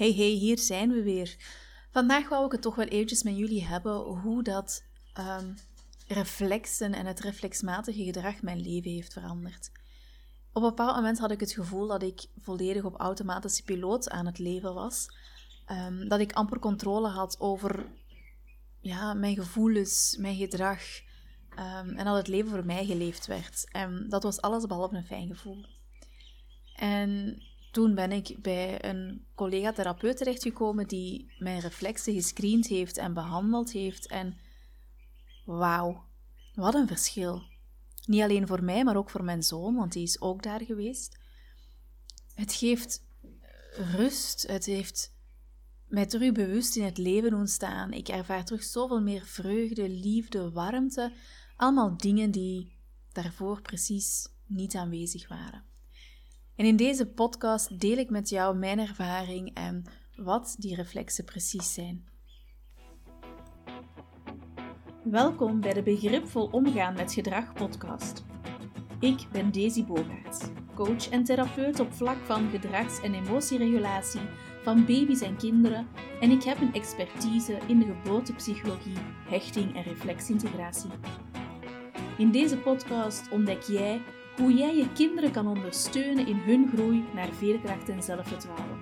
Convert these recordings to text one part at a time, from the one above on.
Hey, hey, hier zijn we weer. Vandaag wou ik het toch wel eventjes met jullie hebben hoe dat um, reflexen en het reflexmatige gedrag mijn leven heeft veranderd. Op een bepaald moment had ik het gevoel dat ik volledig op automatische piloot aan het leven was. Um, dat ik amper controle had over ja, mijn gevoelens, mijn gedrag. Um, en dat het leven voor mij geleefd werd. En dat was alles behalve een fijn gevoel. En toen ben ik bij een collega-therapeut terechtgekomen die mijn reflexen gescreend heeft en behandeld heeft. En wauw, wat een verschil. Niet alleen voor mij, maar ook voor mijn zoon, want die is ook daar geweest. Het geeft rust, het heeft mij terug bewust in het leven doen staan. Ik ervaar terug zoveel meer vreugde, liefde, warmte. Allemaal dingen die daarvoor precies niet aanwezig waren. En in deze podcast deel ik met jou mijn ervaring en wat die reflexen precies zijn. Welkom bij de Begripvol Omgaan met Gedrag podcast. Ik ben Daisy Bogaerts, coach en therapeut op vlak van gedrags- en emotieregulatie van baby's en kinderen en ik heb een expertise in de geboortepsychologie, hechting en reflexintegratie. In deze podcast ontdek jij hoe jij je kinderen kan ondersteunen in hun groei naar veerkracht en zelfvertrouwen.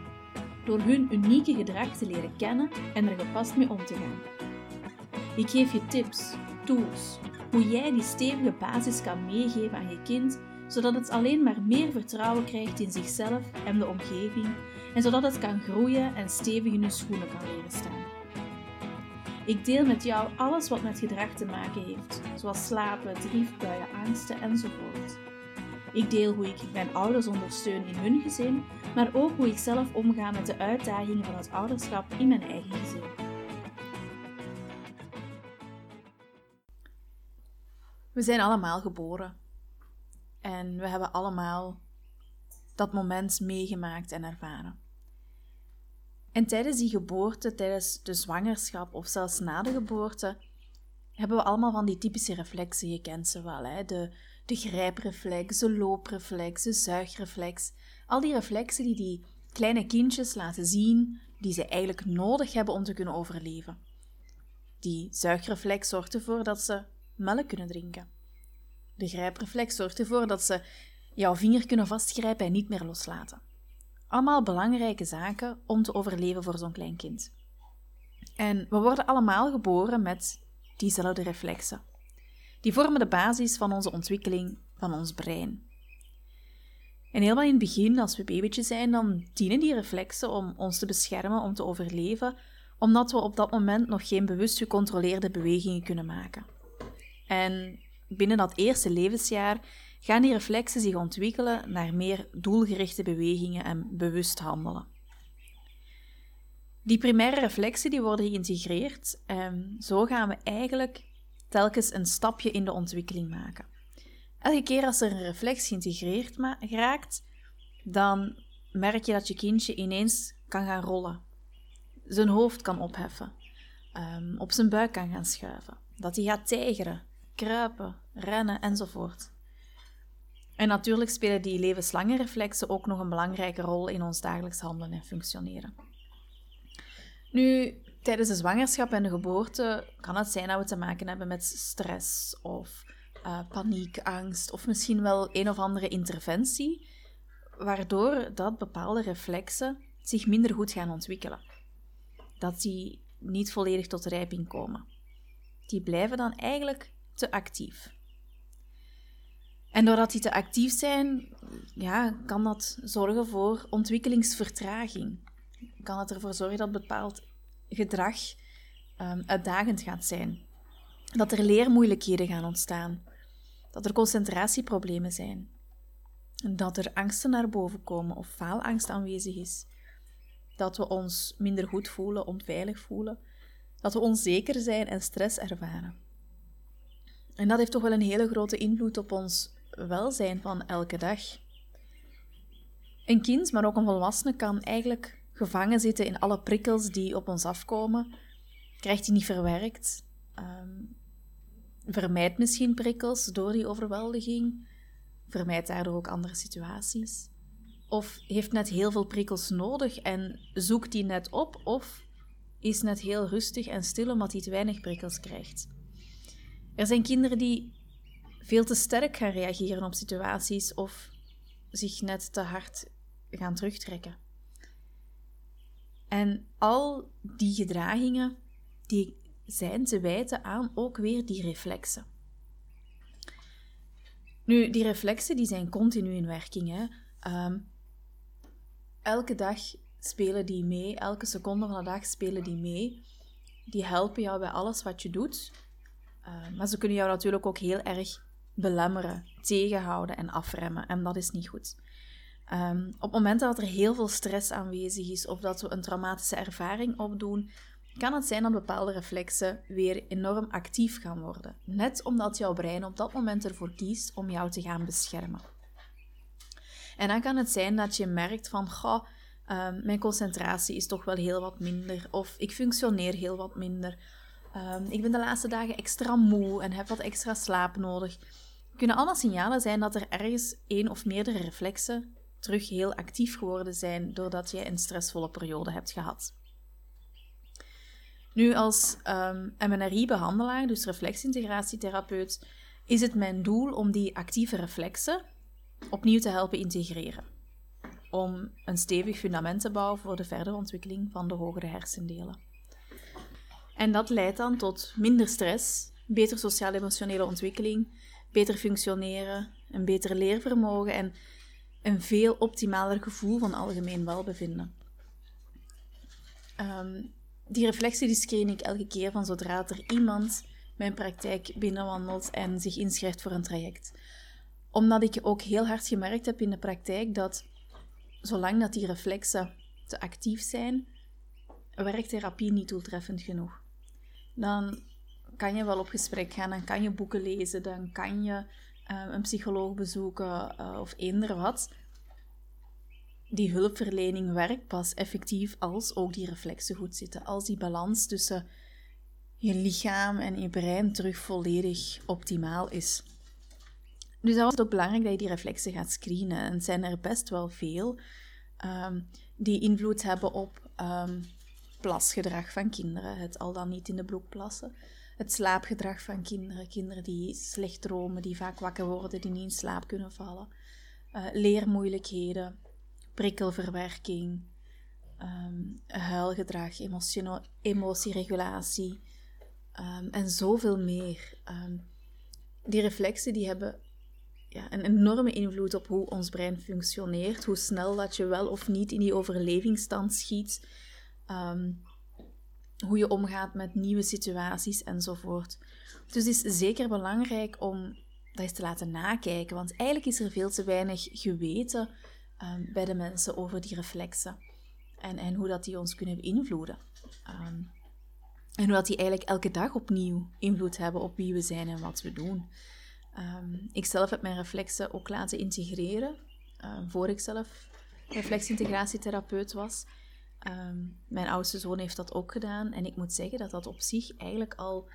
Door hun unieke gedrag te leren kennen en er gepast mee om te gaan. Ik geef je tips, tools, hoe jij die stevige basis kan meegeven aan je kind, zodat het alleen maar meer vertrouwen krijgt in zichzelf en de omgeving, en zodat het kan groeien en stevig in hun schoenen kan leren staan. Ik deel met jou alles wat met gedrag te maken heeft, zoals slapen, driftbuien, angsten enzovoort. Ik deel hoe ik mijn ouders ondersteun in hun gezin, maar ook hoe ik zelf omga met de uitdagingen van het ouderschap in mijn eigen gezin. We zijn allemaal geboren. En we hebben allemaal dat moment meegemaakt en ervaren. En tijdens die geboorte, tijdens de zwangerschap of zelfs na de geboorte, hebben we allemaal van die typische reflexen. Je kent ze wel, hè? De, de grijpreflex, de loopreflex, de zuigreflex. Al die reflexen die die kleine kindjes laten zien die ze eigenlijk nodig hebben om te kunnen overleven. Die zuigreflex zorgt ervoor dat ze melk kunnen drinken. De grijpreflex zorgt ervoor dat ze jouw vinger kunnen vastgrijpen en niet meer loslaten. Allemaal belangrijke zaken om te overleven voor zo'n klein kind. En we worden allemaal geboren met diezelfde reflexen. Die vormen de basis van onze ontwikkeling van ons brein. En helemaal in het begin, als we babytjes zijn, dan dienen die reflexen om ons te beschermen, om te overleven, omdat we op dat moment nog geen bewust gecontroleerde bewegingen kunnen maken. En binnen dat eerste levensjaar gaan die reflexen zich ontwikkelen naar meer doelgerichte bewegingen en bewust handelen. Die primaire reflexen die worden geïntegreerd en zo gaan we eigenlijk telkens een stapje in de ontwikkeling maken. Elke keer als er een reflex geïntegreerd raakt, dan merk je dat je kindje ineens kan gaan rollen, zijn hoofd kan opheffen, um, op zijn buik kan gaan schuiven, dat hij gaat tijgeren, kruipen, rennen enzovoort. En natuurlijk spelen die levenslange reflexen ook nog een belangrijke rol in ons dagelijks handelen en functioneren. Nu, tijdens de zwangerschap en de geboorte kan het zijn dat we te maken hebben met stress of uh, paniek, angst of misschien wel een of andere interventie, waardoor dat bepaalde reflexen zich minder goed gaan ontwikkelen. Dat die niet volledig tot rijping komen. Die blijven dan eigenlijk te actief. En doordat die te actief zijn, ja, kan dat zorgen voor ontwikkelingsvertraging. Kan het ervoor zorgen dat bepaald gedrag um, uitdagend gaat zijn. Dat er leermoeilijkheden gaan ontstaan. Dat er concentratieproblemen zijn. Dat er angsten naar boven komen of faalangst aanwezig is. Dat we ons minder goed voelen, onveilig voelen. Dat we onzeker zijn en stress ervaren. En dat heeft toch wel een hele grote invloed op ons welzijn van elke dag. Een kind, maar ook een volwassene, kan eigenlijk gevangen zitten in alle prikkels die op ons afkomen, krijgt hij niet verwerkt, um, vermijdt misschien prikkels door die overweldiging, vermijdt daardoor ook andere situaties. Of heeft net heel veel prikkels nodig en zoekt die net op, of is net heel rustig en stil omdat hij te weinig prikkels krijgt. Er zijn kinderen die veel te sterk gaan reageren op situaties of zich net te hard gaan terugtrekken. En al die gedragingen die zijn te wijten aan ook weer die reflexen. Nu, die reflexen die zijn continu in werking. Hè. Ehm, elke dag spelen die mee, elke seconde van de dag spelen die mee. Die helpen jou bij alles wat je doet. Ehm, maar ze kunnen jou natuurlijk ook heel erg belemmeren, tegenhouden en afremmen. En dat is niet goed. Um, op momenten dat er heel veel stress aanwezig is of dat we een traumatische ervaring opdoen, kan het zijn dat bepaalde reflexen weer enorm actief gaan worden. Net omdat jouw brein op dat moment ervoor kiest om jou te gaan beschermen. En dan kan het zijn dat je merkt van, goh, um, mijn concentratie is toch wel heel wat minder. Of ik functioneer heel wat minder. Um, ik ben de laatste dagen extra moe en heb wat extra slaap nodig. Kunnen allemaal signalen zijn dat er ergens één of meerdere reflexen terug heel actief geworden zijn doordat je een stressvolle periode hebt gehad. Nu, als um, ehm, MNRI-behandelaar, dus reflexintegratietherapeut, is het mijn doel om die actieve reflexen opnieuw te helpen integreren. Om een stevig fundament te bouwen voor de verdere ontwikkeling van de hogere hersendelen. En dat leidt dan tot minder stress, beter sociaal-emotionele ontwikkeling, beter functioneren, een beter leervermogen en een veel optimaler gevoel van algemeen welbevinden. Um, die reflectie die screen ik elke keer van zodra er iemand mijn praktijk binnenwandelt en zich inschrijft voor een traject. Omdat ik ook heel hard gemerkt heb in de praktijk dat zolang dat die reflexen te actief zijn, werkt therapie niet doeltreffend genoeg. Dan kan je wel op gesprek gaan, dan kan je boeken lezen, dan kan je een psycholoog bezoeken uh, of eender wat die hulpverlening werkt pas effectief als ook die reflexen goed zitten. Als die balans tussen je lichaam en je brein terug volledig optimaal is. Dus dan is het ook belangrijk dat je die reflexen gaat screenen. En zijn er best wel veel um, die invloed hebben op um, plasgedrag van kinderen. Het al dan niet in de bloed plassen. Het slaapgedrag van kinderen. Kinderen die slecht dromen, die vaak wakker worden, die niet in slaap kunnen vallen. Uh, leermoeilijkheden, prikkelverwerking, um, huilgedrag, emotieregulatie um, en zoveel meer. Um, die reflexen die hebben ja, een enorme invloed op hoe ons brein functioneert, hoe snel dat je wel of niet in die overlevingsstand schiet, hoe je omgaat met nieuwe situaties enzovoort. Dus het is zeker belangrijk om dat eens te laten nakijken, want eigenlijk is er veel te weinig geweten um, bij de mensen over die reflexen. En, en hoe dat die ons kunnen beïnvloeden. Um, en hoe dat die eigenlijk elke dag opnieuw invloed hebben op wie we zijn en wat we doen. Um, ik zelf heb mijn reflexen ook laten integreren, voor ik zelf reflexintegratietherapeut was. Um, mijn oudste zoon heeft dat ook gedaan. En ik moet zeggen dat dat op zich eigenlijk al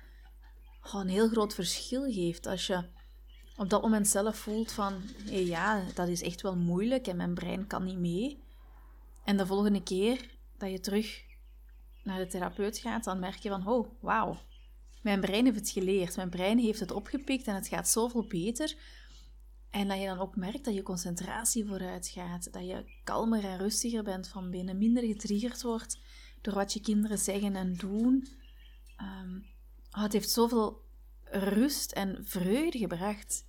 oh, een heel groot verschil geeft. Als je op dat moment zelf voelt van, ja, dat is echt wel moeilijk en mijn brein kan niet mee. En de volgende keer dat je terug naar de therapeut gaat, dan merk je van, oh, wauw, mijn brein heeft het geleerd, mijn brein heeft het opgepikt en het gaat zoveel beter. En dat je dan ook merkt dat je concentratie vooruit gaat, dat je kalmer en rustiger bent van binnen, minder getriggerd wordt door wat je kinderen zeggen en doen. Um, oh, het heeft zoveel rust en vreugde gebracht.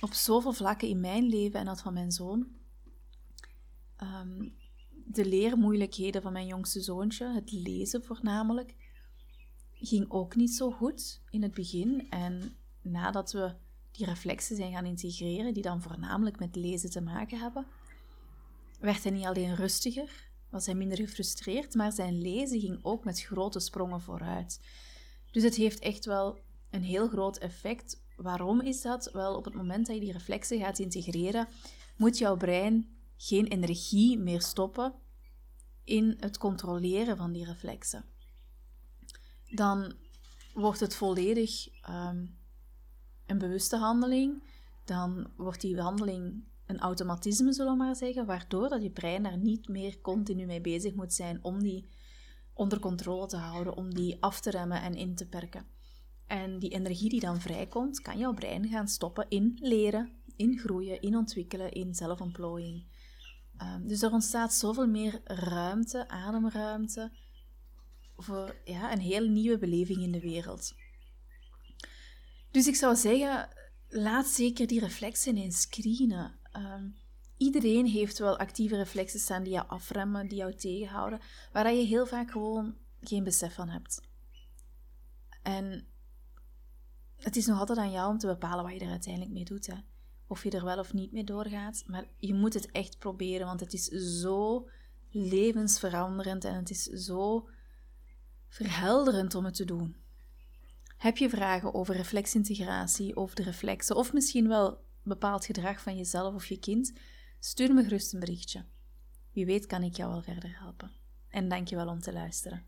Op zoveel vlakken in mijn leven en dat van mijn zoon. Um, de leermoeilijkheden van mijn jongste zoontje, het lezen voornamelijk, ging ook niet zo goed in het begin. En nadat we die reflexen zijn gaan integreren, die dan voornamelijk met lezen te maken hebben, werd hij niet alleen rustiger, was hij minder gefrustreerd, maar zijn lezen ging ook met grote sprongen vooruit. Dus het heeft echt wel een heel groot effect. Waarom is dat? Wel, op het moment dat je die reflexen gaat integreren, moet jouw brein geen energie meer stoppen in het controleren van die reflexen. Dan wordt het volledig um, een bewuste handeling. Dan wordt die handeling een automatisme, zullen we maar zeggen, waardoor dat je brein daar niet meer continu mee bezig moet zijn om die onder controle te houden, om die af te remmen en in te perken. En die energie die dan vrijkomt, kan jouw brein gaan stoppen in leren, in groeien, in ontwikkelen, in zelfontplooiing. Um, dus er ontstaat zoveel meer ruimte, ademruimte, voor ja, een hele nieuwe beleving in de wereld. Dus ik zou zeggen, laat zeker die reflexen eens screenen. Um, iedereen heeft wel actieve reflexen staan die jou afremmen, die jou tegenhouden, waar je heel vaak gewoon geen besef van hebt. En het is nog altijd aan jou om te bepalen wat je er uiteindelijk mee doet. Hè. Of je er wel of niet mee doorgaat. Maar je moet het echt proberen, want het is zo levensveranderend en het is zo verhelderend om het te doen. Heb je vragen over reflexintegratie, over de reflexen, of misschien wel bepaald gedrag van jezelf of je kind? Stuur me gerust een berichtje. Wie weet kan ik jou wel verder helpen. En dank je wel om te luisteren.